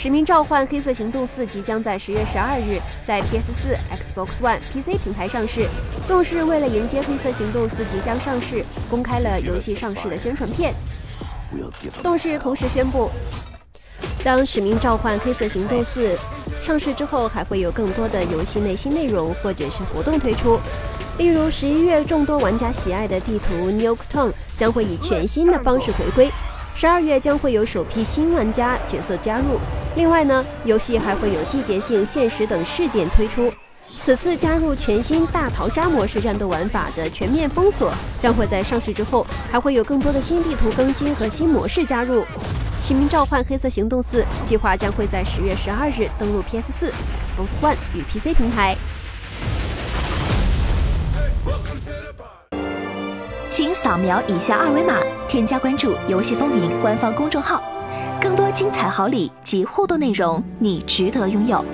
使命召唤：黑色行动四即将在十月十二日在 PS4、Xbox One、PC 平台上市。动视为了迎接黑色行动四即将上市，公开了游戏上市的宣传片。动视同时宣布，当使命召唤：黑色行动四上市之后，还会有更多的游戏内新内容或者是活动推出。例如，十一月众多玩家喜爱的地图 Nuketown 将会以全新的方式回归。十二月将会有首批新玩家角色加入，另外呢，游戏还会有季节性限时等事件推出。此次加入全新大逃杀模式战斗玩法的全面封锁，将会在上市之后还会有更多的新地图更新和新模式加入。使命召唤：黑色行动四计划将会在十月十二日登陆 PS 四、Xbox One 与 PC 平台。请扫描以下二维码，添加关注“游戏风云”官方公众号，更多精彩好礼及互动内容，你值得拥有。